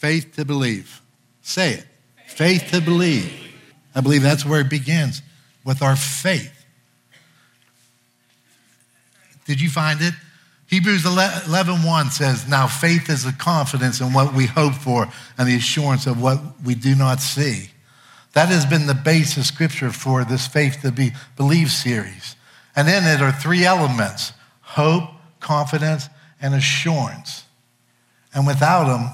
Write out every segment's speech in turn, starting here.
Faith to believe. Say it. Faith to believe. I believe that's where it begins with our faith. Did you find it? Hebrews 11 1 says, Now faith is the confidence in what we hope for and the assurance of what we do not see. That has been the base of scripture for this faith to be believe series. And in it are three elements hope, confidence, and assurance. And without them,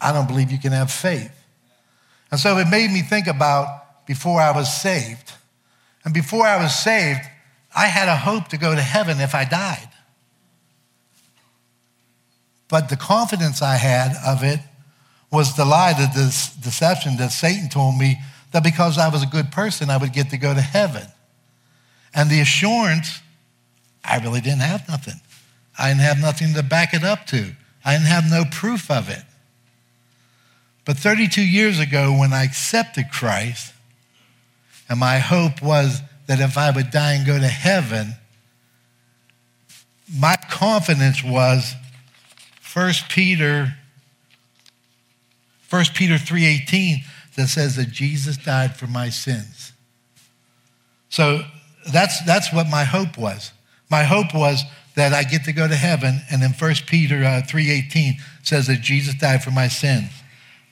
I don't believe you can have faith. And so it made me think about before I was saved. And before I was saved, I had a hope to go to heaven if I died. But the confidence I had of it was the lie, the deception that Satan told me that because I was a good person, I would get to go to heaven. And the assurance, I really didn't have nothing. I didn't have nothing to back it up to. I didn't have no proof of it. But 32 years ago, when I accepted Christ, and my hope was that if I would die and go to heaven, my confidence was 1 Peter 1 Peter 3:18 that says that Jesus died for my sins. So that's that's what my hope was. My hope was that I get to go to heaven and then 1 Peter uh, 3:18 says that Jesus died for my sins.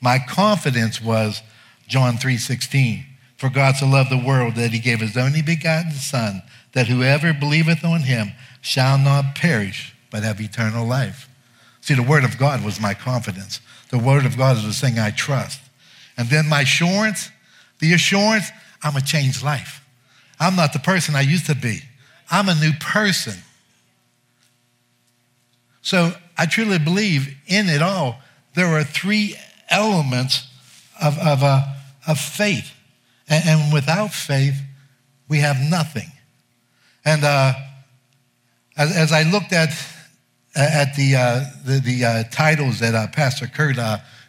My confidence was John 3:16. For God so loved the world that he gave his only begotten son that whoever believeth on him shall not perish but have eternal life. See, the Word of God was my confidence. The Word of God is the thing I trust. And then my assurance, the assurance, I'm a changed life. I'm not the person I used to be. I'm a new person. So I truly believe in it all, there are three elements of, of, uh, of faith. And, and, without faith, we have nothing. And uh, as, as I looked at at the, uh, the, the uh, titles that uh, Pastor Kurt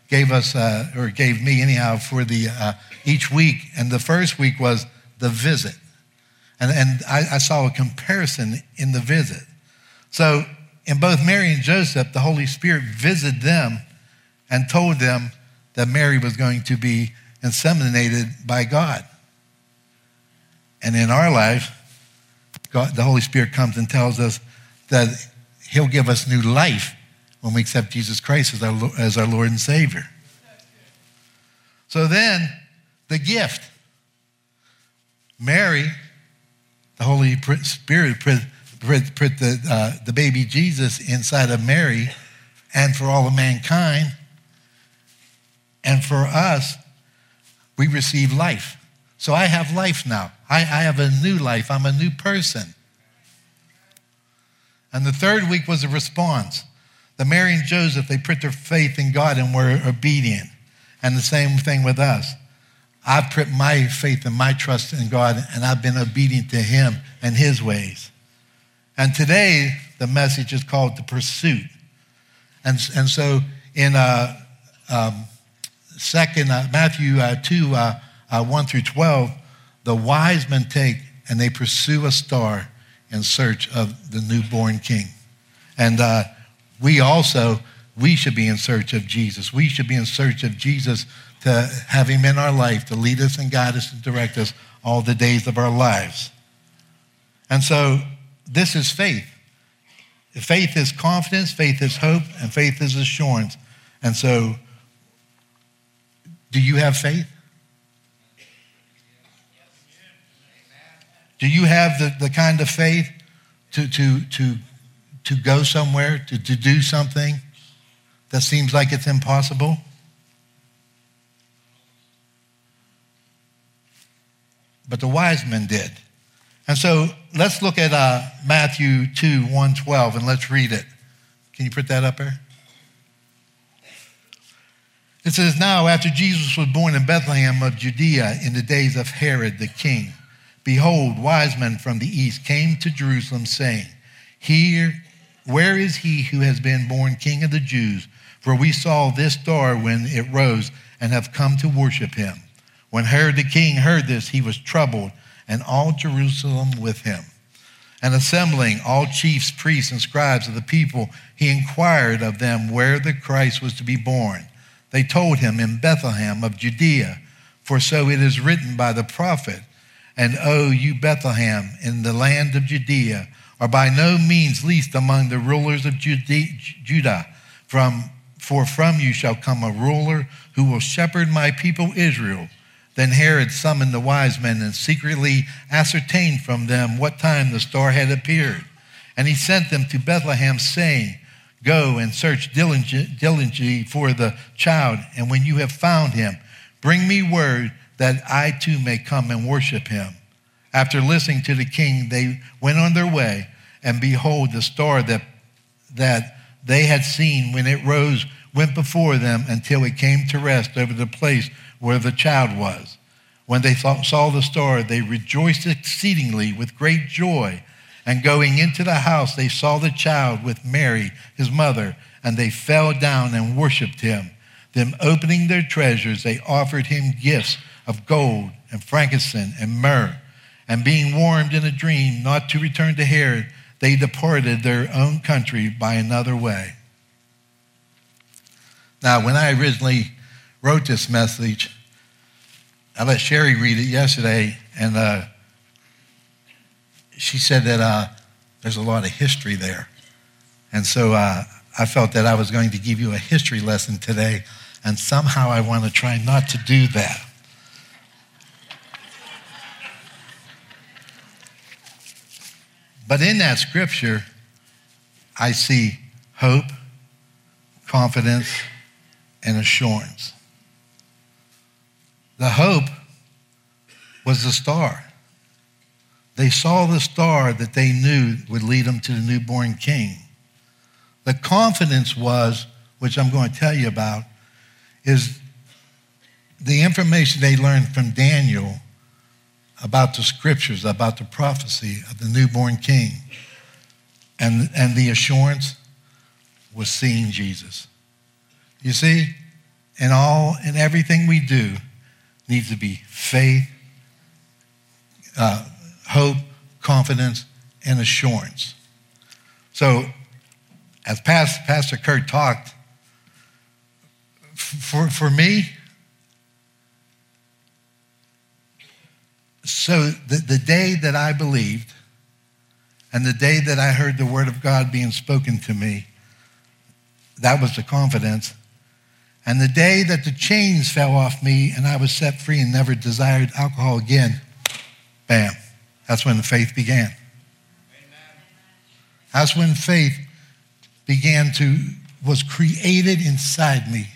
gave us, or gave me anyhow, for the each week. And the first week was the visit. And, and I, I saw a comparison in the visit. So in both Mary and Joseph, the Holy Spirit visited them and told them that Mary was going to be inseminated by God. And in our life, God, the Holy Spirit comes and tells us that He'll give us new life when we accept Jesus Christ as our, as our Lord and Savior. So then, the gift. Mary, the Holy Spirit, put, put, put the, uh, the baby Jesus inside of Mary and for all of mankind. And for us, we receive life. So I have life now. I, I have a new life. I'm a new person. And the third week was a response. The Mary and Joseph, they put their faith in God and were obedient. And the same thing with us. I've put my faith and my trust in God, and I've been obedient to Him and His ways. And today, the message is called the pursuit. And, and so in uh, um, second uh, Matthew uh, 2, uh, uh, 1 through 12, the wise men take and they pursue a star in search of the newborn king. And uh, we also, we should be in search of Jesus. We should be in search of Jesus to have him in our life, to lead us and guide us and direct us all the days of our lives. And so this is faith. Faith is confidence, faith is hope, and faith is assurance. And so, do you have faith? Do you have the, the kind of faith to, to, to, to go somewhere, to, to do something that seems like it's impossible? But the wise men did. And so let's look at uh, Matthew 2, 112, and let's read it. Can you put that up there? It says, Now, after Jesus was born in Bethlehem of Judea in the days of Herod the king, Behold, wise men from the east came to Jerusalem, saying, Here, where is he who has been born king of the Jews? For we saw this star when it rose and have come to worship him. When Herod the king heard this, he was troubled, and all Jerusalem with him. And assembling all chiefs, priests, and scribes of the people, he inquired of them where the Christ was to be born. They told him in Bethlehem of Judea, for so it is written by the prophet, and O you Bethlehem in the land of Judea, are by no means least among the rulers of Judah. From, for from you shall come a ruler who will shepherd my people Israel. Then Herod summoned the wise men and secretly ascertained from them what time the star had appeared. And he sent them to Bethlehem, saying, Go and search diligently for the child, and when you have found him, bring me word that I too may come and worship him. After listening to the king, they went on their way, and behold, the star that, that they had seen when it rose went before them until it came to rest over the place where the child was. When they saw the star, they rejoiced exceedingly with great joy. And going into the house, they saw the child with Mary, his mother, and they fell down and worshiped him. Then, opening their treasures, they offered him gifts of gold and frankincense and myrrh. And being warned in a dream not to return to Herod, they departed their own country by another way. Now, when I originally wrote this message, I let Sherry read it yesterday, and uh, she said that uh, there's a lot of history there. And so uh, I felt that I was going to give you a history lesson today, and somehow I want to try not to do that. But in that scripture, I see hope, confidence, and assurance. The hope was the star. They saw the star that they knew would lead them to the newborn king. The confidence was, which I'm going to tell you about, is the information they learned from Daniel about the scriptures, about the prophecy of the newborn king. And, and the assurance was seeing Jesus. You see, in all and everything we do needs to be faith, uh, hope, confidence, and assurance. So, as Pastor Kurt talked, for, for me, so the, the day that I believed and the day that I heard the word of God being spoken to me, that was the confidence. And the day that the chains fell off me and I was set free and never desired alcohol again, bam, that's when the faith began. That's when faith began to, was created inside me.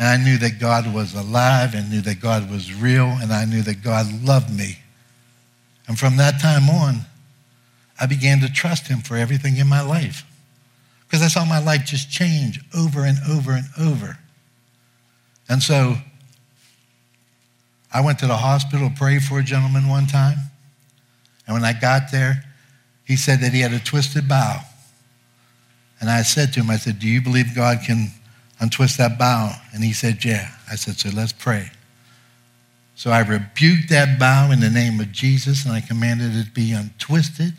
And I knew that God was alive and knew that God was real and I knew that God loved me. And from that time on, I began to trust him for everything in my life. Because I saw my life just change over and over and over. And so I went to the hospital, prayed for a gentleman one time. And when I got there, he said that he had a twisted bow. And I said to him, I said, Do you believe God can untwist that bow? And he said, Yeah. I said, So let's pray. So I rebuked that bow in the name of Jesus and I commanded it to be untwisted.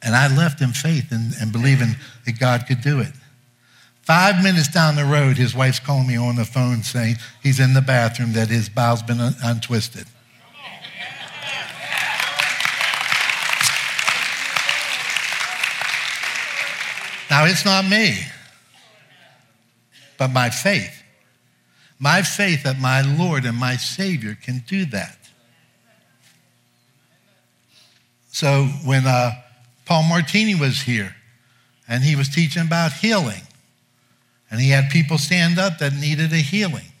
And I left in faith and, and believing that God could do it. Five minutes down the road, his wife's calling me on the phone saying he's in the bathroom, that his bow's been untwisted. Now, it's not me but my faith. My faith that my Lord and my Savior can do that. So when uh, Paul Martini was here and he was teaching about healing, and he had people stand up that needed a healing,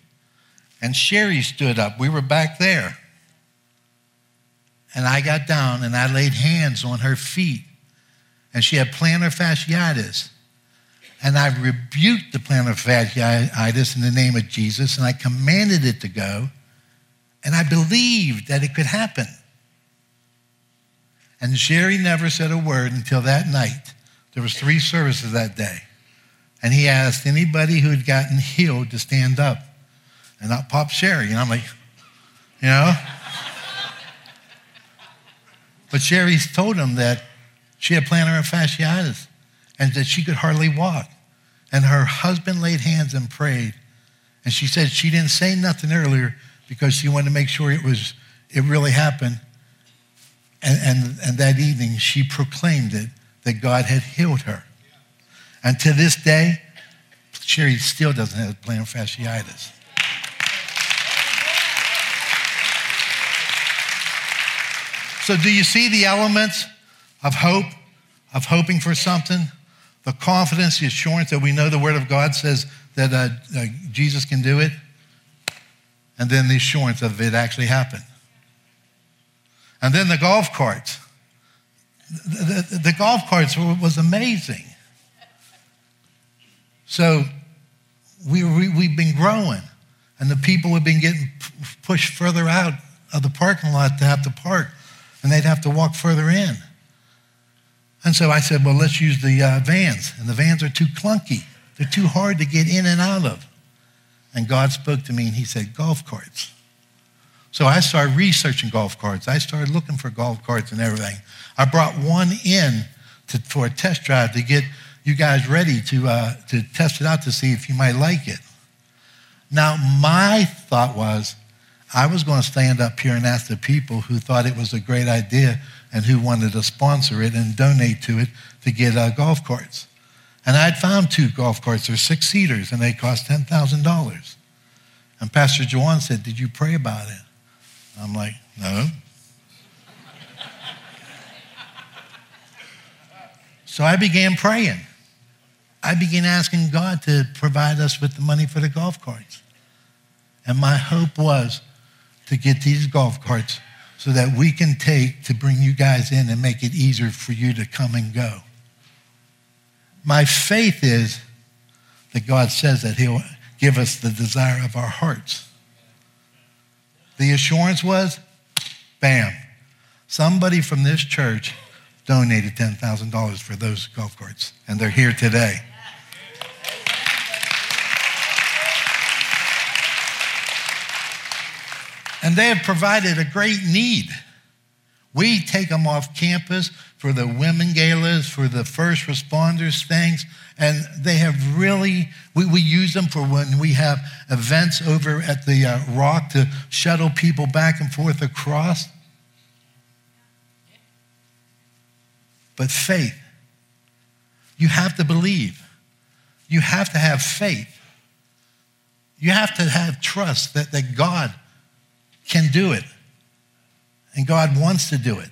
and Sherry stood up, we were back there. And I got down and I laid hands on her feet, and she had plantar fasciitis. And I rebuked the plantar fasciitis in the name of Jesus, and I commanded it to go, and I believed that it could happen. And Sherry never said a word until that night. There was three services that day. And he asked anybody who had gotten healed to stand up. And I popped Sherry. And I'm like, you know? but Sherry told him that she had plantar fasciitis and that she could hardly walk. And her husband laid hands and prayed, And she said she didn't say nothing earlier because she wanted to make sure it was it really happened. And, and, and that evening she proclaimed it that God had healed her. And to this day, Sherry still doesn't have plantar fasciitis. So, do you see the elements of hope, of hoping for something? The confidence, the assurance that we know the Word of God says that uh, uh, Jesus can do it, and then the assurance of it actually happened. And then the golf carts. The, the, the golf carts was amazing. So we, we, we've been growing, and the people have been getting pushed further out of the parking lot to have to park and they'd have to walk further in. And so I said, well, let's use the uh, vans. And the vans are too clunky, they're too hard to get in and out of. And God spoke to me and He said, golf carts. So I started researching golf carts. I started looking for golf carts and everything. I brought one in to, for a test drive to get you guys ready to, uh, to test it out to see if you might like it. Now, my thought was, I was going to stand up here and ask the people who thought it was a great idea and who wanted to sponsor it and donate to it to get uh, golf carts. And I'd found two golf carts. They're six seaters and they cost $10,000. And Pastor Joanne said, Did you pray about it? I'm like, No. so I began praying. I began asking God to provide us with the money for the golf carts. And my hope was to get these golf carts so that we can take to bring you guys in and make it easier for you to come and go. My faith is that God says that He'll give us the desire of our hearts. The assurance was bam, somebody from this church donated $10,000 for those golf carts, and they're here today. And they have provided a great need. We take them off campus for the women galas, for the first responders things, and they have really, we, we use them for when we have events over at the uh, Rock to shuttle people back and forth across. But faith, you have to believe. You have to have faith. You have to have trust that, that God can do it. And God wants to do it.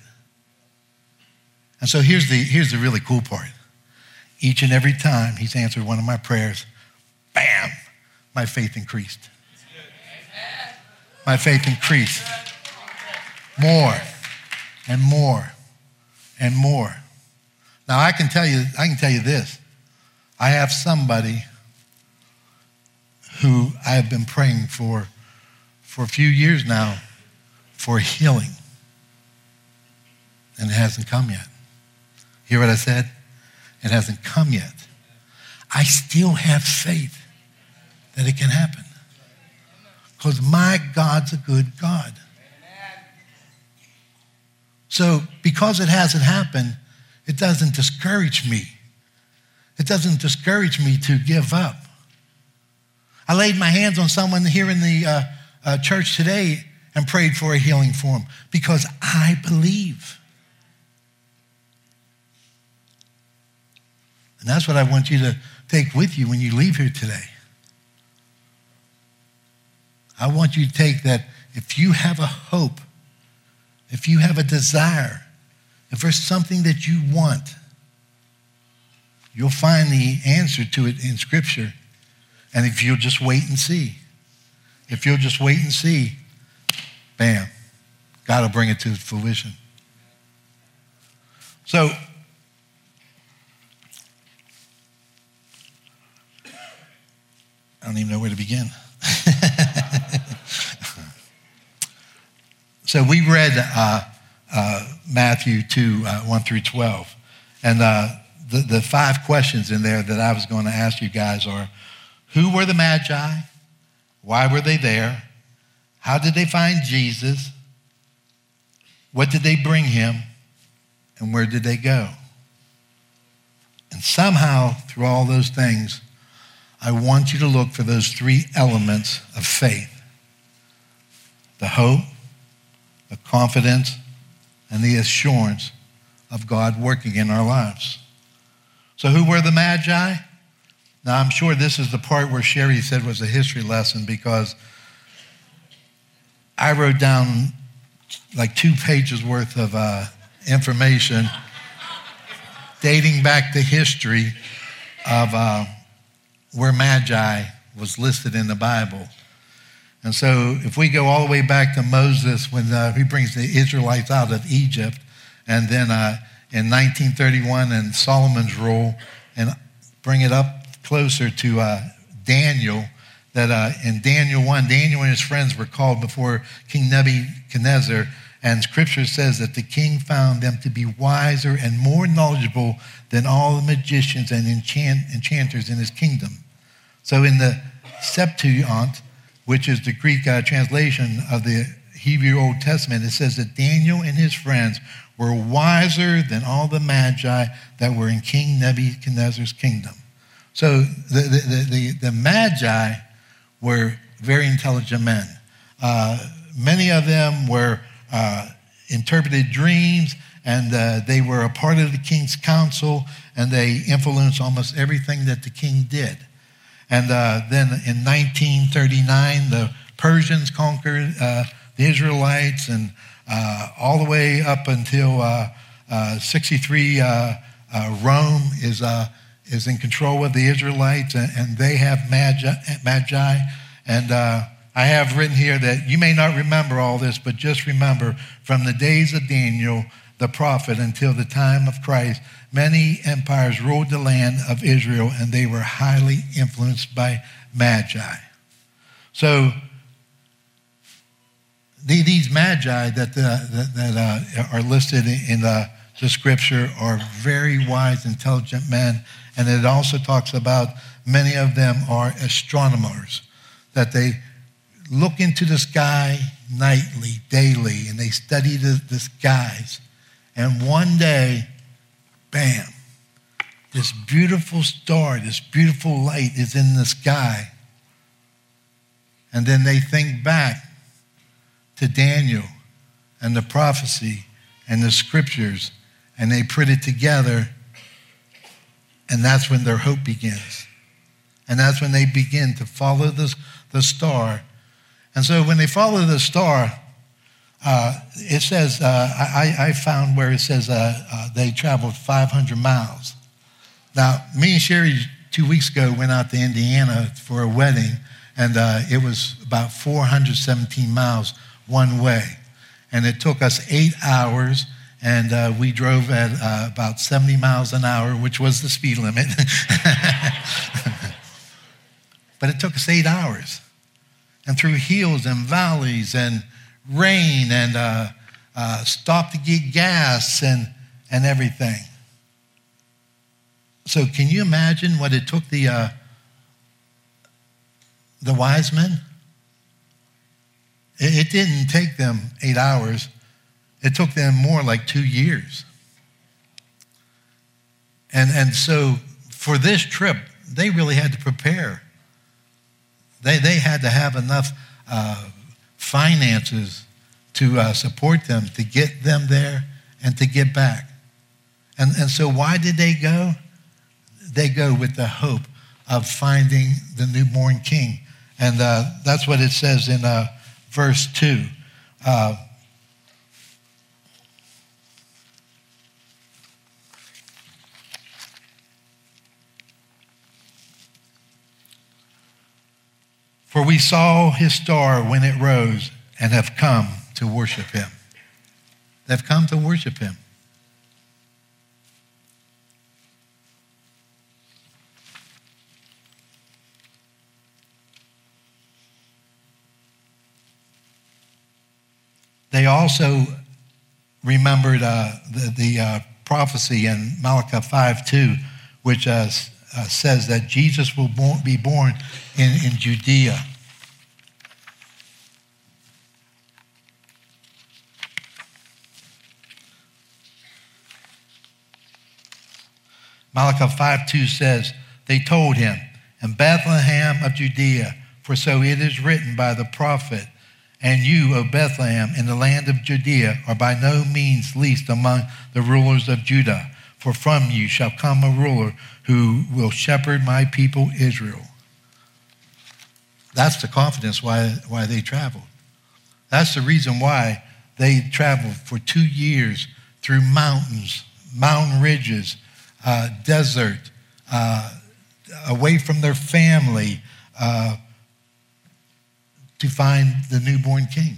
And so here's the, here's the really cool part. Each and every time he's answered one of my prayers, bam, my faith increased. My faith increased. More and more and more. Now I can tell you, I can tell you this. I have somebody who I have been praying for for a few years now for healing. And it hasn't come yet. Hear what I said? It hasn't come yet. I still have faith that it can happen. Because my God's a good God. So, because it hasn't happened, it doesn't discourage me. It doesn't discourage me to give up. I laid my hands on someone here in the uh, uh, church today and prayed for a healing for him because I believe. And that's what I want you to take with you when you leave here today. I want you to take that if you have a hope, if you have a desire, if there's something that you want, you'll find the answer to it in Scripture. And if you'll just wait and see. If you'll just wait and see, bam, God will bring it to fruition. So, I don't even know where to begin. so we read uh, uh, Matthew 2, uh, 1 through 12. And uh, the, the five questions in there that I was going to ask you guys are, who were the Magi? Why were they there? How did they find Jesus? What did they bring him? And where did they go? And somehow, through all those things, I want you to look for those three elements of faith the hope, the confidence, and the assurance of God working in our lives. So, who were the Magi? Now, I'm sure this is the part where Sherry said was a history lesson because I wrote down like two pages worth of uh, information dating back to history of uh, where Magi was listed in the Bible. And so, if we go all the way back to Moses when uh, he brings the Israelites out of Egypt, and then uh, in 1931 and Solomon's rule, and bring it up closer to uh, Daniel, that uh, in Daniel 1, Daniel and his friends were called before King Nebuchadnezzar, and scripture says that the king found them to be wiser and more knowledgeable than all the magicians and enchant- enchanters in his kingdom. So in the Septuagint, which is the Greek uh, translation of the Hebrew Old Testament, it says that Daniel and his friends were wiser than all the magi that were in King Nebuchadnezzar's kingdom. So the, the, the, the magi were very intelligent men. Uh, many of them were uh, interpreted dreams, and uh, they were a part of the king's council, and they influenced almost everything that the king did. And uh, then in 1939, the Persians conquered uh, the Israelites, and uh, all the way up until 63, Rome is is in control of the Israelites, and, and they have magi. magi and uh, I have written here that you may not remember all this, but just remember from the days of Daniel, the prophet, until the time of Christ, many empires ruled the land of Israel, and they were highly influenced by magi. So, these magi that, uh, that, that uh, are listed in the, the scripture are very wise, intelligent men and it also talks about many of them are astronomers, that they look into the sky nightly, daily, and they study the, the skies. And one day, bam, this beautiful star, this beautiful light is in the sky. And then they think back to Daniel and the prophecy and the scriptures, and they put it together and that's when their hope begins. And that's when they begin to follow the, the star. And so when they follow the star, uh, it says, uh, I, I, found where it says uh, uh they traveled 500 miles. Now, me and Sherry two weeks ago went out to Indiana for a wedding, and uh, it was about 417 miles one way. And it took us eight hours and uh, we drove at uh, about 70 miles an hour, which was the speed limit. but it took us eight hours. And through hills and valleys and rain and uh, uh stop to get gas and, and everything. So, can you imagine what it took the, uh, the wise men? It, it didn't take them eight hours it took them more like two years. And, and so for this trip, they really had to prepare. They, they had to have enough uh, finances to uh, support them, to get them there, and to get back. And, and so, why did they go? They go with the hope of finding the newborn king. And uh, that's what it says in uh, verse 2. We saw his star when it rose and have come to worship him. They've come to worship him. They also remembered uh, the, the uh, prophecy in Malachi 5 2, which uh, uh, says that Jesus will be born in, in Judea. Malachi 5 2 says, They told him, and Bethlehem of Judea, for so it is written by the prophet, and you, O Bethlehem, in the land of Judea, are by no means least among the rulers of Judah, for from you shall come a ruler who will shepherd my people Israel. That's the confidence why, why they traveled. That's the reason why they traveled for two years through mountains, mountain ridges, uh, desert, uh, away from their family uh, to find the newborn king.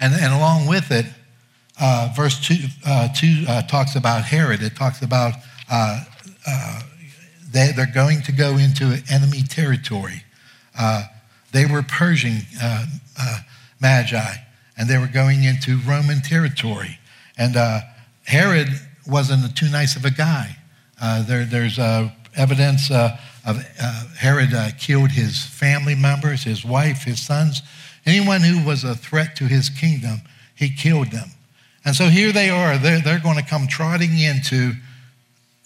And, and along with it, uh, verse 2, uh, two uh, talks about Herod. It talks about they, they're going to go into enemy territory. They were Persian magi, and they were going into Roman territory. And uh, Herod wasn't too nice of a guy. Uh, there, there's uh, evidence of Herod killed his family members, his wife, his sons. Anyone who was a threat to his kingdom, he killed them. And so here they are. They're, they're going to come trotting into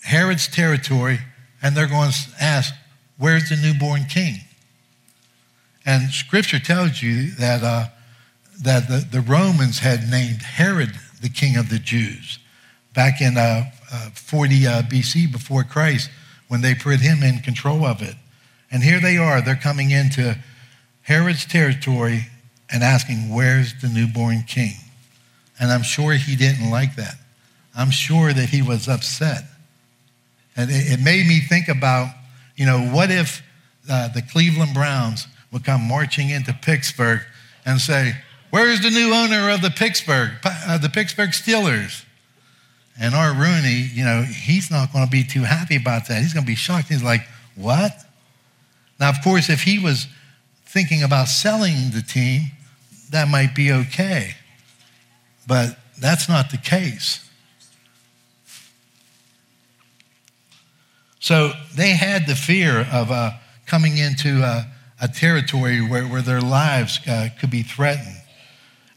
Herod's territory and they're going to ask, Where's the newborn king? And scripture tells you that, uh, that the, the Romans had named Herod the king of the Jews back in uh, uh, 40 uh, BC before Christ when they put him in control of it. And here they are. They're coming into Herod's territory and asking, Where's the newborn king? And I'm sure he didn't like that. I'm sure that he was upset. And it, it made me think about, you know, what if uh, the Cleveland Browns would come marching into Pittsburgh and say, Where's the new owner of the Pittsburgh, uh, the Pittsburgh Steelers? And Art Rooney, you know, he's not going to be too happy about that. He's going to be shocked. He's like, What? Now, of course, if he was thinking about selling the team, that might be okay. But that's not the case. So they had the fear of uh, coming into a, a territory where, where, their lives uh, could be threatened.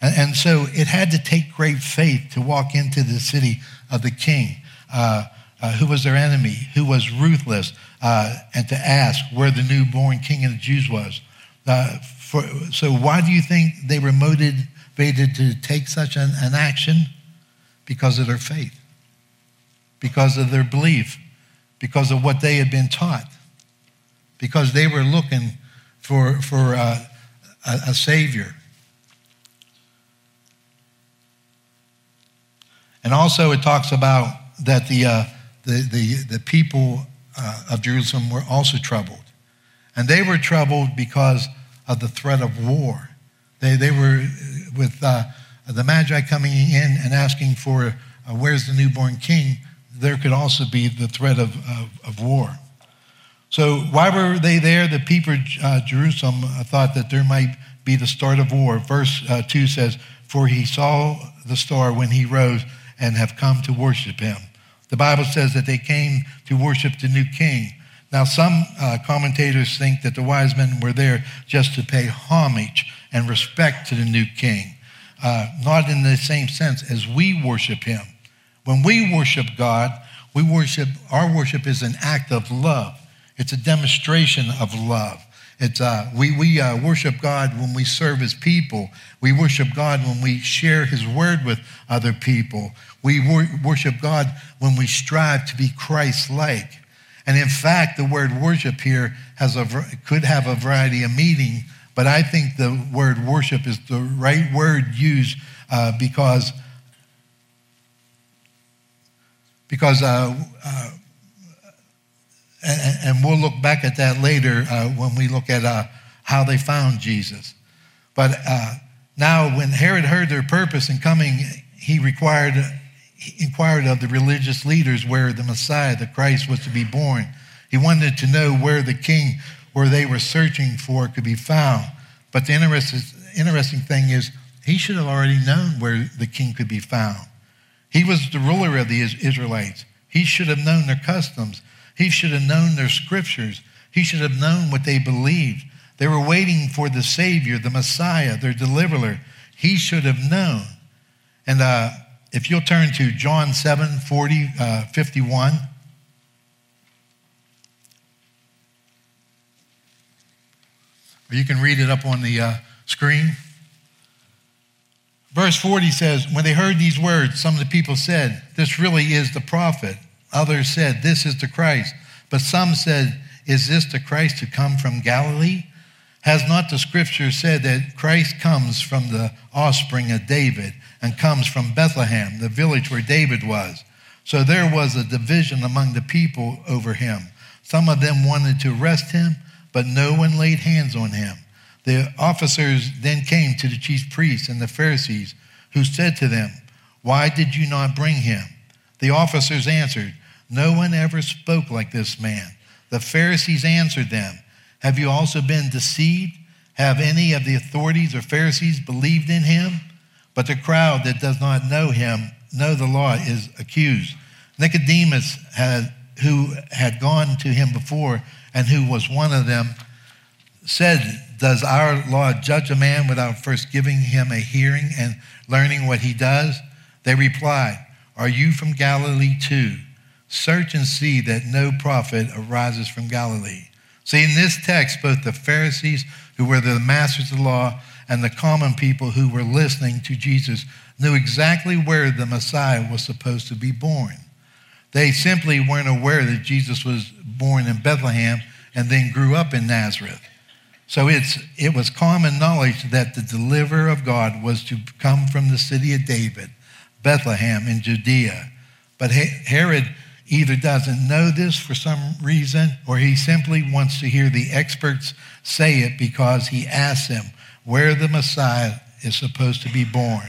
And, so it had to take great faith to walk into the city of the king, uh, uh who was their enemy, who was ruthless, uh, and to ask where the newborn king of the Jews was. Uh, for, so, why do you think they were motivated? motivated to take such an, an action? Because of their faith, because of their belief, because of what they had been taught, because they were looking for, for uh, a, a Savior. And also, it talks about that the, uh, the, the, the people uh, of Jerusalem were also troubled. And they were troubled because of the threat of war. They, they were with uh, the Magi coming in and asking for, uh, where's the newborn king? There could also be the threat of, of, of war. So why were they there? The people of uh, Jerusalem uh, thought that there might be the start of war. Verse uh, 2 says, For he saw the star when he rose and have come to worship him. The Bible says that they came to worship the new king. Now, some uh, commentators think that the wise men were there just to pay homage and respect to the new king, uh, not in the same sense as we worship him. When we worship God, we worship, our worship is an act of love. It's a demonstration of love. It's, uh, we we uh, worship God when we serve His people. We worship God when we share His word with other people. We wor- worship God when we strive to be Christ like. And in fact, the word worship here has a, could have a variety of meaning but I think the word worship is the right word used uh, because, because uh, uh, and, and, we'll look back at that later uh, when we look at uh, how they found Jesus. But uh, now, when Herod heard their purpose in coming, he required, he inquired of the religious leaders where the Messiah, the Christ, was to be born. He wanted to know where the king where they were searching for could be found. But the interesting, interesting thing is, he should have already known where the king could be found. He was the ruler of the Israelites. He should have known their customs. He should have known their scriptures. He should have known what they believed. They were waiting for the Savior, the Messiah, their deliverer. He should have known. And uh, if you'll turn to John 7 40, uh, 51. Or you can read it up on the uh, screen. Verse 40 says, When they heard these words, some of the people said, This really is the prophet. Others said, This is the Christ. But some said, Is this the Christ to come from Galilee? Has not the scripture said that Christ comes from the offspring of David and comes from Bethlehem, the village where David was? So there was a division among the people over him. Some of them wanted to arrest him, but no one laid hands on him. The officers then came to the chief priests and the Pharisees, who said to them, Why did you not bring him? The officers answered, No one ever spoke like this man. The Pharisees answered them, Have you also been deceived? Have any of the authorities or Pharisees believed in him? But the crowd that does not know him, know the law, is accused. Nicodemus, had, who had gone to him before and who was one of them, said, Does our law judge a man without first giving him a hearing and learning what he does? They replied, Are you from Galilee too? Search and see that no prophet arises from Galilee. See, in this text, both the Pharisees, who were the masters of the law, and the common people who were listening to Jesus knew exactly where the Messiah was supposed to be born. They simply weren't aware that Jesus was born in Bethlehem and then grew up in Nazareth. So it's, it was common knowledge that the deliverer of God was to come from the city of David, Bethlehem in Judea. But Herod either doesn't know this for some reason or he simply wants to hear the experts say it because he asks them where the Messiah is supposed to be born.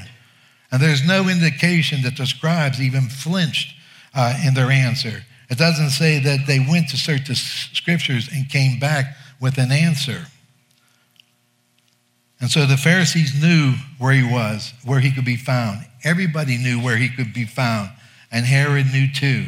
And there's no indication that the scribes even flinched uh, in their answer. It doesn't say that they went to search the scriptures and came back with an answer. And so the Pharisees knew where he was, where he could be found. Everybody knew where he could be found, and Herod knew too.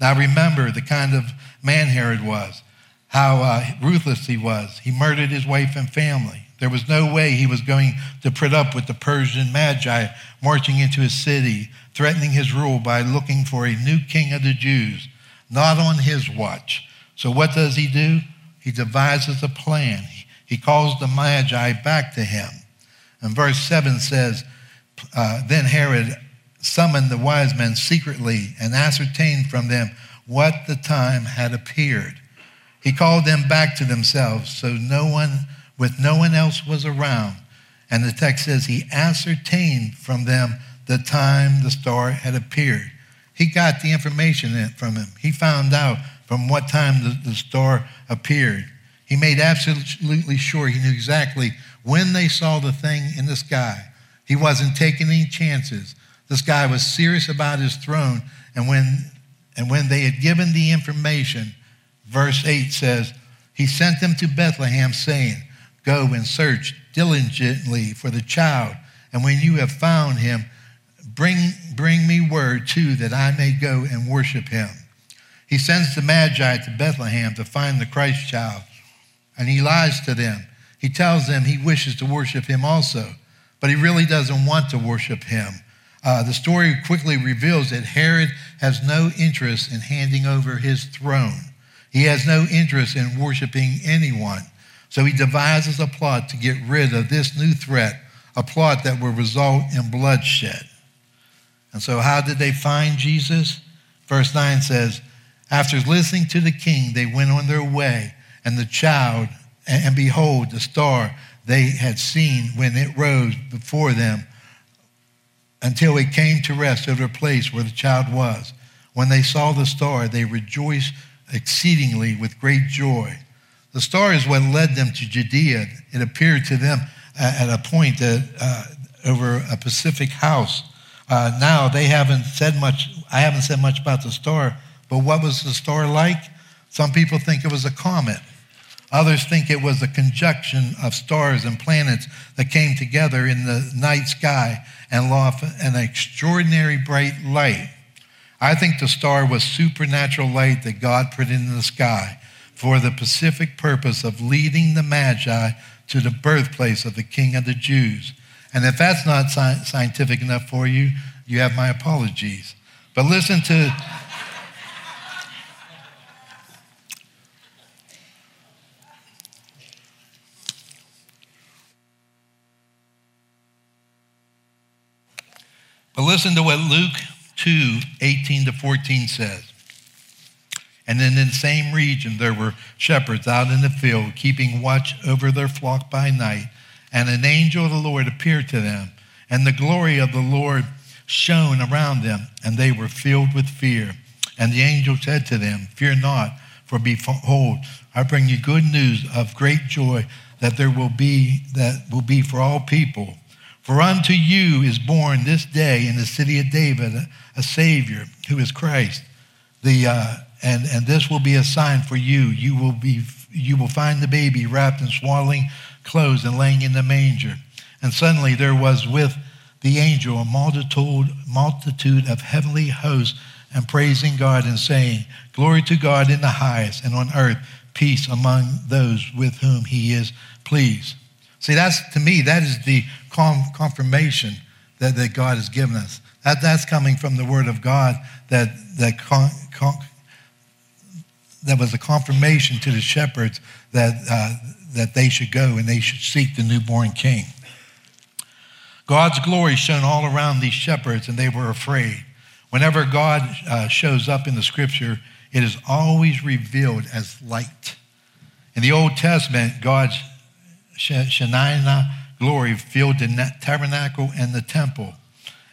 Now remember the kind of man Herod was, how uh, ruthless he was. He murdered his wife and family. There was no way he was going to put up with the Persian magi marching into his city, threatening his rule by looking for a new king of the Jews, not on his watch. So what does he do? He devises a plan. He calls the Magi back to him. And verse 7 says, uh, Then Herod summoned the wise men secretly and ascertained from them what the time had appeared. He called them back to themselves, so no one, with no one else was around. And the text says he ascertained from them the time the star had appeared. He got the information from him. He found out from what time the, the star appeared. He made absolutely sure he knew exactly when they saw the thing in the sky. He wasn't taking any chances. This guy was serious about his throne. And when, and when they had given the information, verse 8 says, He sent them to Bethlehem, saying, Go and search diligently for the child. And when you have found him, bring, bring me word too that I may go and worship him. He sends the Magi to Bethlehem to find the Christ child and he lies to them. He tells them he wishes to worship him also, but he really doesn't want to worship him. Uh, the story quickly reveals that Herod has no interest in handing over his throne. He has no interest in worshiping anyone. So he devises a plot to get rid of this new threat, a plot that will result in bloodshed. And so, how did they find Jesus? Verse 9 says, After listening to the king, they went on their way and the child, and behold, the star they had seen when it rose before them until it came to rest over the place where the child was. When they saw the star, they rejoiced exceedingly with great joy. The star is what led them to Judea. It appeared to them at a point that, uh, over a Pacific house. Uh, now they haven't said much. I haven't said much about the star, but what was the star like? Some people think it was a comet. Others think it was a conjunction of stars and planets that came together in the night sky and lost an extraordinary bright light. I think the star was supernatural light that God put in the sky for the specific purpose of leading the Magi to the birthplace of the King of the Jews. And if that's not scientific enough for you, you have my apologies. But listen to. But listen to what Luke 2 18 to 14 says. And in the same region, there were shepherds out in the field, keeping watch over their flock by night. And an angel of the Lord appeared to them, and the glory of the Lord shone around them, and they were filled with fear. And the angel said to them, Fear not, for behold, I bring you good news of great joy that there will be that will be for all people. For unto you is born this day in the city of David a, Savior, who is Christ. The uh, and, and this will be a sign for you. You will, be, you will find the baby wrapped in swaddling clothes and laying in the manger. And suddenly there was with the angel a multitude, multitude of heavenly hosts and praising God and saying, Glory to God in the highest, and on earth peace among those with whom he is pleased. See, that's to me, that is the confirmation that, that God has given us. That, that's coming from the Word of God that, that con, con, that was a confirmation to the shepherds that, uh, that they should go and they should seek the newborn king. God's glory shone all around these shepherds, and they were afraid. Whenever God uh, shows up in the scripture, it is always revealed as light. In the Old Testament, God's Shekinah glory filled the tabernacle and the temple.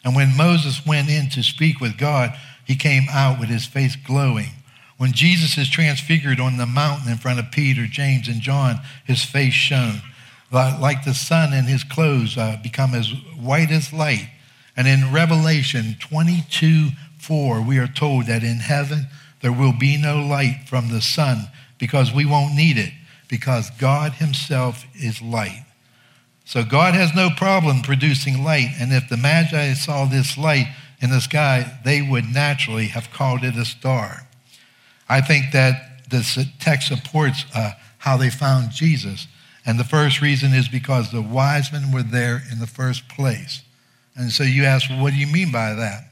And when Moses went in to speak with God, he came out with his face glowing. When Jesus is transfigured on the mountain in front of Peter, James, and John, his face shone. Like the sun and his clothes uh, become as white as light. And in Revelation 22 4, we are told that in heaven there will be no light from the sun because we won't need it, because God himself is light. So God has no problem producing light. And if the Magi saw this light in the sky, they would naturally have called it a star. I think that this text supports uh, how they found Jesus. And the first reason is because the wise men were there in the first place. And so you ask, well, what do you mean by that?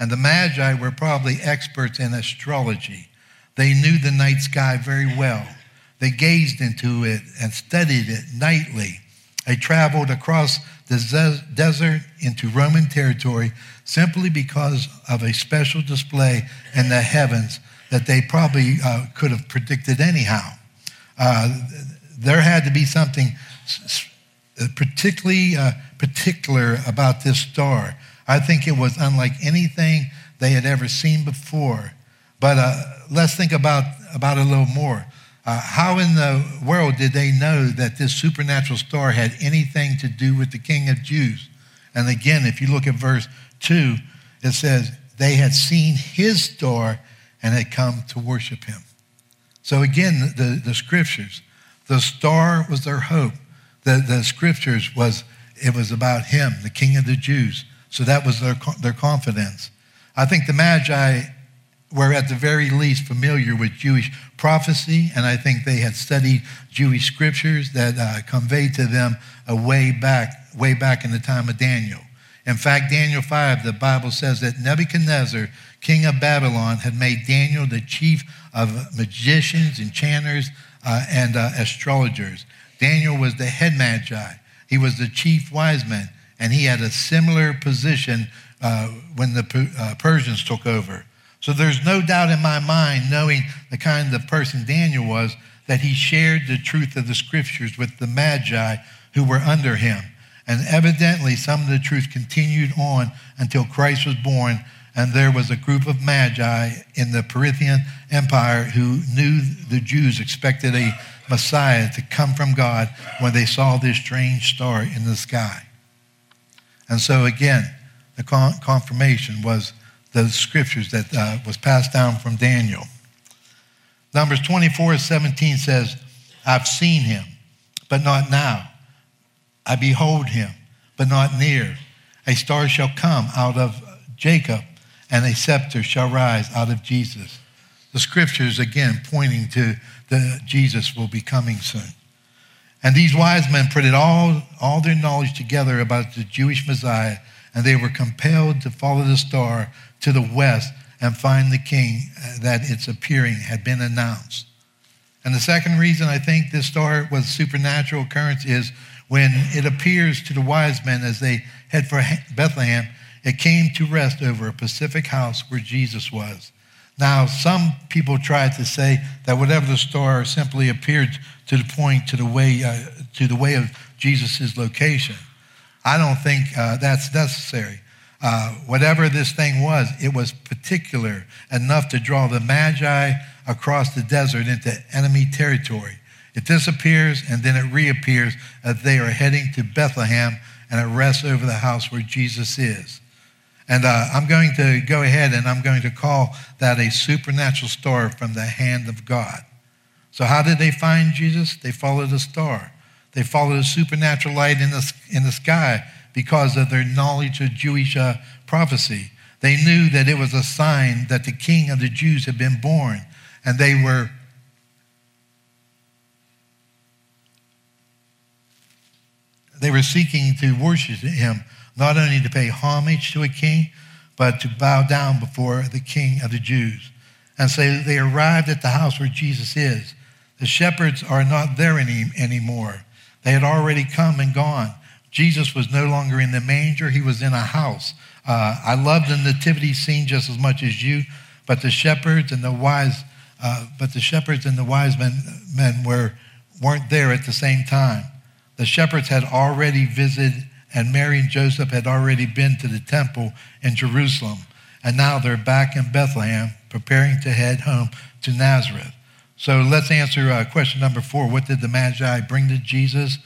And the Magi were probably experts in astrology. They knew the night sky very well. They gazed into it and studied it nightly. They traveled across the desert into Roman territory simply because of a special display in the heavens that they probably uh, could have predicted anyhow. Uh, there had to be something particularly uh, particular about this star. I think it was unlike anything they had ever seen before. But uh, let's think about, about it a little more. Uh, how in the world did they know that this supernatural star had anything to do with the King of Jews? And again, if you look at verse 2, it says, They had seen his star and had come to worship him. So again, the, the scriptures, the star was their hope. The, the scriptures was, it was about him, the king of the Jews. So that was their, their confidence. I think the Magi were at the very least familiar with Jewish prophecy, and I think they had studied Jewish scriptures that uh, conveyed to them a way back, way back in the time of Daniel. In fact, Daniel 5, the Bible says that Nebuchadnezzar king of Babylon, had made Daniel the chief of magicians, enchanters, uh, and uh, astrologers. Daniel was the head magi. He was the chief wise man, and he had a similar position uh, when the uh, Persians took over. So there's no doubt in my mind, knowing the kind of person Daniel was, that he shared the truth of the scriptures with the magi who were under him. And evidently, some of the truth continued on until Christ was born and there was a group of magi in the Parthian Empire who knew the Jews expected a Messiah to come from God when they saw this strange star in the sky. And so again, the confirmation was the scriptures that uh, was passed down from Daniel. Numbers 24, 17 says, I've seen him, but not now. I behold him, but not near. A star shall come out of Jacob and a scepter shall rise out of Jesus. The scriptures, again, pointing to the Jesus will be coming soon. And these wise men put it all, all their knowledge together about the Jewish Messiah, and they were compelled to follow the star to the west and find the king uh, that its appearing had been announced. And the second reason I think this star was supernatural occurrence is when it appears to the wise men as they head for Bethlehem, it came to rest over a Pacific house where Jesus was. Now, some people tried to say that whatever the star simply appeared to the point to the way uh, to the way of Jesus' location. I don't think uh, that's necessary. Uh, whatever this thing was, it was particular enough to draw the Magi across the desert into enemy territory. It disappears and then it reappears as they are heading to Bethlehem and it rests over the house where Jesus is. And uh, I'm going to go ahead and I'm going to call that a supernatural star from the hand of God. So, how did they find Jesus? They followed a star. They followed a supernatural light in the, in the sky because of their knowledge of Jewish uh, prophecy. They knew that it was a sign that the king of the Jews had been born, and they were they were seeking to worship him, not only to pay homage to a king, but to bow down before the king of the Jews. And so they arrived at the house where Jesus is. The shepherds are not there any, anymore. They had already come and gone. Jesus was no longer in the manger, he was in a house. Uh, I love the nativity scene just as much as you, but the shepherds and the wise, uh, but the shepherds and the wise men, men were, weren't there at the same time. The shepherds had already visited, and Mary and Joseph had already been to the temple in Jerusalem. And now they're back in Bethlehem, preparing to head home to Nazareth. So let's answer uh, question number four. What did the Magi bring to Jesus?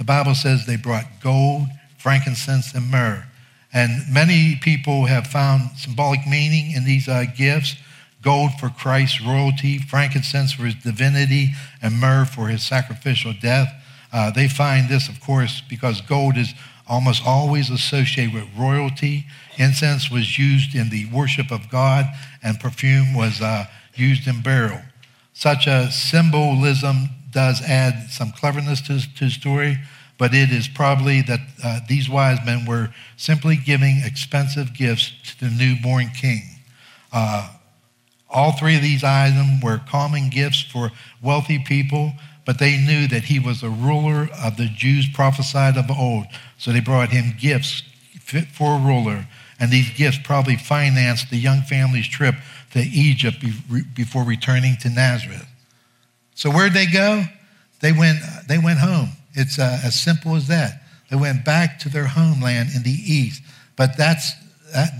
The Bible says they brought gold, frankincense, and myrrh. And many people have found symbolic meaning in these uh, gifts gold for Christ's royalty, frankincense for his divinity, and myrrh for his sacrificial death. Uh, they find this, of course, because gold is almost always associated with royalty. Incense was used in the worship of God, and perfume was uh, used in burial. Such a symbolism does add some cleverness to, to the story, but it is probably that uh, these wise men were simply giving expensive gifts to the newborn king. Uh, all three of these items were common gifts for wealthy people but they knew that he was a ruler of the Jews prophesied of old. So they brought him gifts fit for a ruler. And these gifts probably financed the young family's trip to Egypt before returning to Nazareth. So where'd they go? They went, they went home. It's uh, as simple as that. They went back to their homeland in the east. But that's that,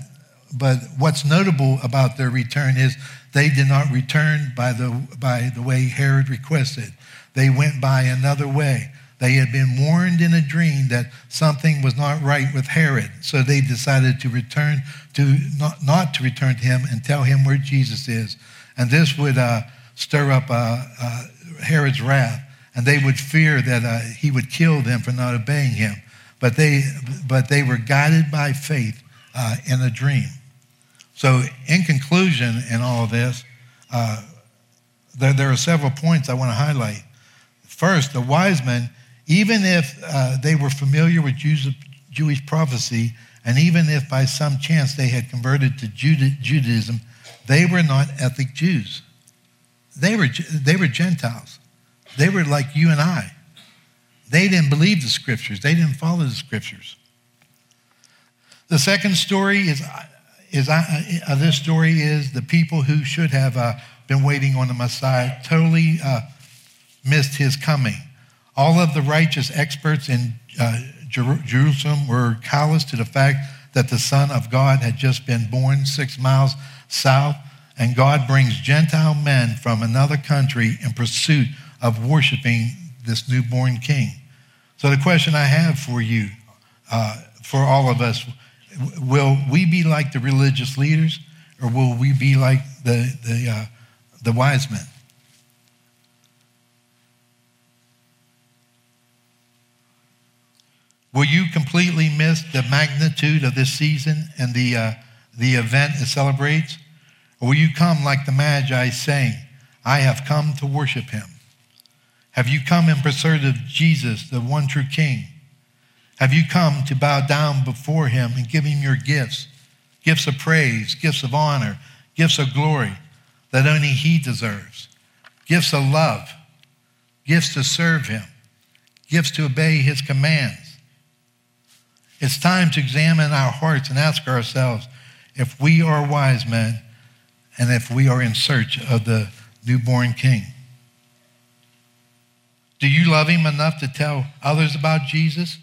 but what's notable about their return is they did not return by the by the way Herod requested. They went by another way. They had been warned in a dream that something was not right with Herod, so they decided to return to not, not to return to him and tell him where Jesus is, and this would uh, stir up uh, uh, Herod's wrath, and they would fear that uh, he would kill them for not obeying him. But they, but they were guided by faith uh, in a dream. So, in conclusion, in all of this, uh, there, there are several points I want to highlight. First, the wise men, even if uh, they were familiar with Jews, Jewish prophecy, and even if by some chance they had converted to Judaism, they were not ethnic Jews. They were, they were Gentiles. They were like you and I. They didn't believe the scriptures, they didn't follow the scriptures. The second story is, is uh, uh, this story is the people who should have uh, been waiting on the Messiah totally uh, missed his coming. All of the righteous experts in uh, Jer- Jerusalem were callous to the fact that the Son of God had just been born six miles south, and God brings Gentile men from another country in pursuit of worshiping this newborn king. So, the question I have for you, uh, for all of us, will we be like the religious leaders, or will we be like the, the, uh, the wise men? Will you completely miss the magnitude of this season and the, uh, the event it celebrates? Or will you come like the Magi saying, I have come to worship him? Have you come in pursuit of Jesus, the one true King? Have you come to bow down before him and give him your gifts? Gifts of praise, gifts of honor, gifts of glory that only he deserves, gifts of love, gifts to serve him, gifts to obey his commands. It's time to examine our hearts and ask ourselves if we are wise men and if we are in search of the newborn king. Do you love him enough to tell others about Jesus?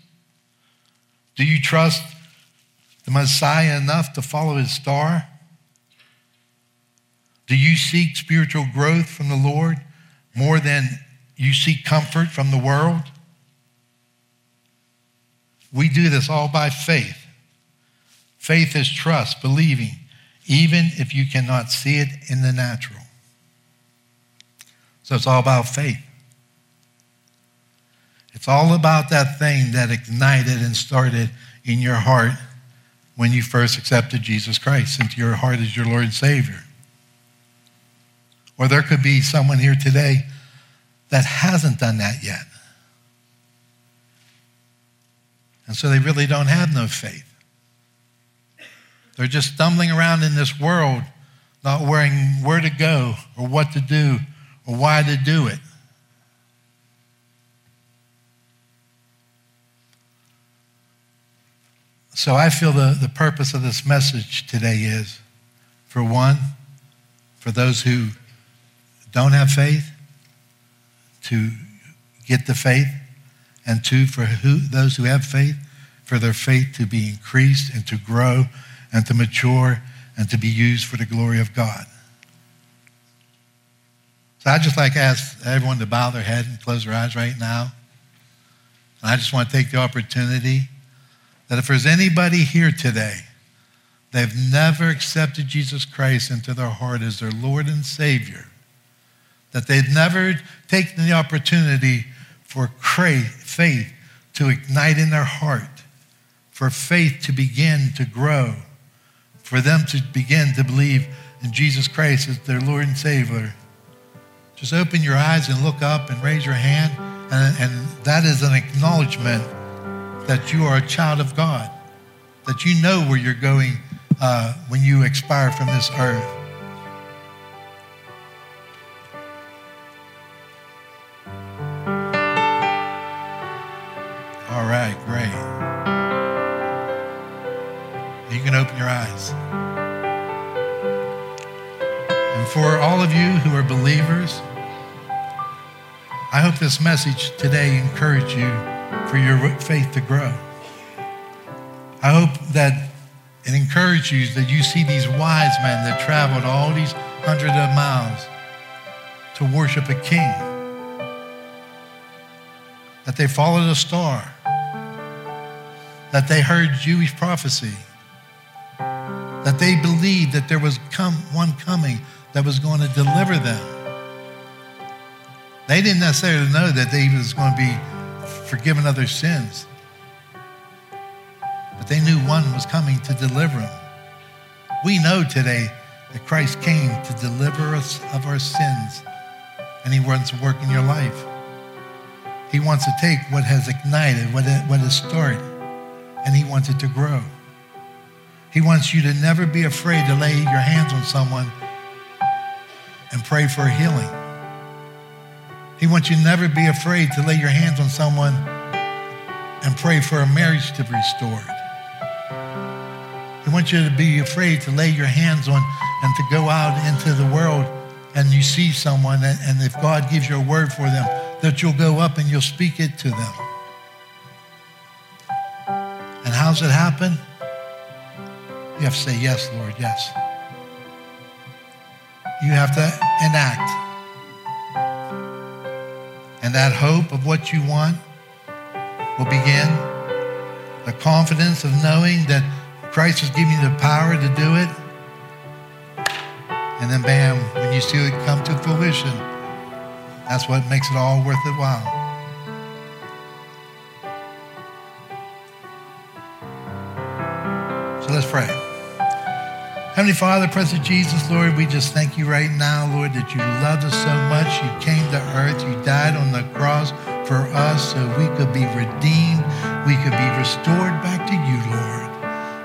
Do you trust the Messiah enough to follow his star? Do you seek spiritual growth from the Lord more than you seek comfort from the world? We do this all by faith. Faith is trust, believing, even if you cannot see it in the natural. So it's all about faith. It's all about that thing that ignited and started in your heart when you first accepted Jesus Christ into your heart as your Lord and Savior. Or there could be someone here today that hasn't done that yet. And so they really don't have no faith. They're just stumbling around in this world, not knowing where to go or what to do or why to do it. So I feel the, the purpose of this message today is for one, for those who don't have faith, to get the faith, and two, for who, those who have faith, for their faith to be increased and to grow and to mature and to be used for the glory of God. So I'd just like to ask everyone to bow their head and close their eyes right now. And I just want to take the opportunity that if there's anybody here today, they've never accepted Jesus Christ into their heart as their Lord and Savior, that they've never taken the opportunity for faith to ignite in their heart, for faith to begin to grow, for them to begin to believe in Jesus Christ as their Lord and Savior. Just open your eyes and look up and raise your hand, and, and that is an acknowledgement that you are a child of God, that you know where you're going uh, when you expire from this earth. This message today encouraged you for your faith to grow. I hope that it encourages you that you see these wise men that traveled all these hundreds of miles to worship a king, that they followed a star, that they heard Jewish prophecy, that they believed that there was come, one coming that was going to deliver them. They didn't necessarily know that they was going to be forgiven of their sins. But they knew one was coming to deliver them. We know today that Christ came to deliver us of our sins, and he wants to work in your life. He wants to take what has ignited, what, what has started, and he wants it to grow. He wants you to never be afraid to lay your hands on someone and pray for healing. He wants you to never be afraid to lay your hands on someone and pray for a marriage to be restored. He wants you to be afraid to lay your hands on and to go out into the world and you see someone and if God gives you a word for them, that you'll go up and you'll speak it to them. And how's it happen? You have to say, Yes, Lord, yes. You have to enact that hope of what you want will begin. The confidence of knowing that Christ has given you the power to do it. And then, bam, when you see it come to fruition, that's what makes it all worth it while. So let's pray. Heavenly Father, President Jesus, Lord, we just thank you right now, Lord, that you loved us so much. You came to earth. You died on the cross for us so we could be redeemed. we could be restored back to you, Lord.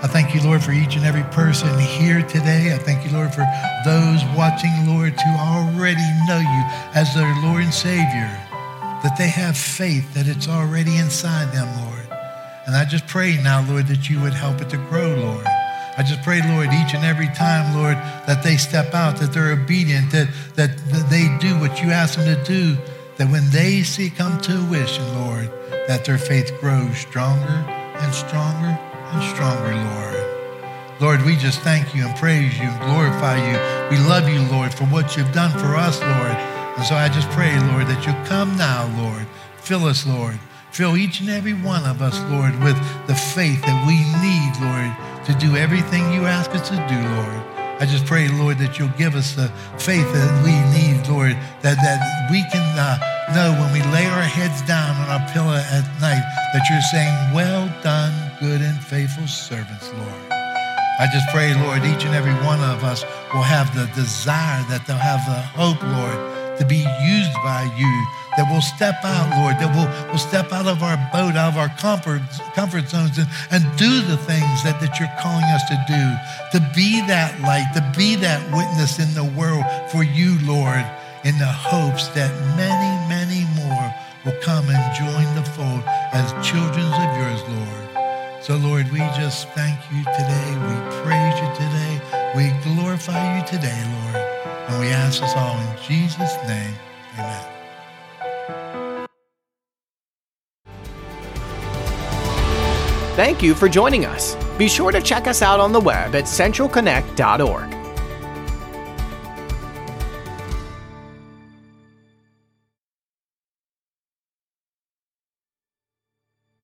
I thank you, Lord, for each and every person here today. I thank you, Lord, for those watching, Lord, who already know you as their Lord and Savior, that they have faith that it's already inside them, Lord. And I just pray now, Lord, that you would help it to grow, Lord. I just pray, Lord, each and every time, Lord, that they step out, that they're obedient, that, that, that they do what you ask them to do, that when they see come to fruition, Lord, that their faith grows stronger and stronger and stronger, Lord. Lord, we just thank you and praise you and glorify you. We love you, Lord, for what you've done for us, Lord. And so I just pray, Lord, that you come now, Lord. Fill us, Lord. Fill each and every one of us, Lord, with the faith that we need, Lord, to do everything you ask us to do, Lord. I just pray, Lord, that you'll give us the faith that we need, Lord, that, that we can uh, know when we lay our heads down on our pillow at night that you're saying, Well done, good and faithful servants, Lord. I just pray, Lord, each and every one of us will have the desire that they'll have the hope, Lord, to be used by you that we'll step out, Lord, that we'll, we'll step out of our boat, out of our comfort, comfort zones and, and do the things that, that you're calling us to do, to be that light, to be that witness in the world for you, Lord, in the hopes that many, many more will come and join the fold as children of yours, Lord. So, Lord, we just thank you today. We praise you today. We glorify you today, Lord. And we ask this all in Jesus' name. Amen. Thank you for joining us. Be sure to check us out on the web at centralconnect.org.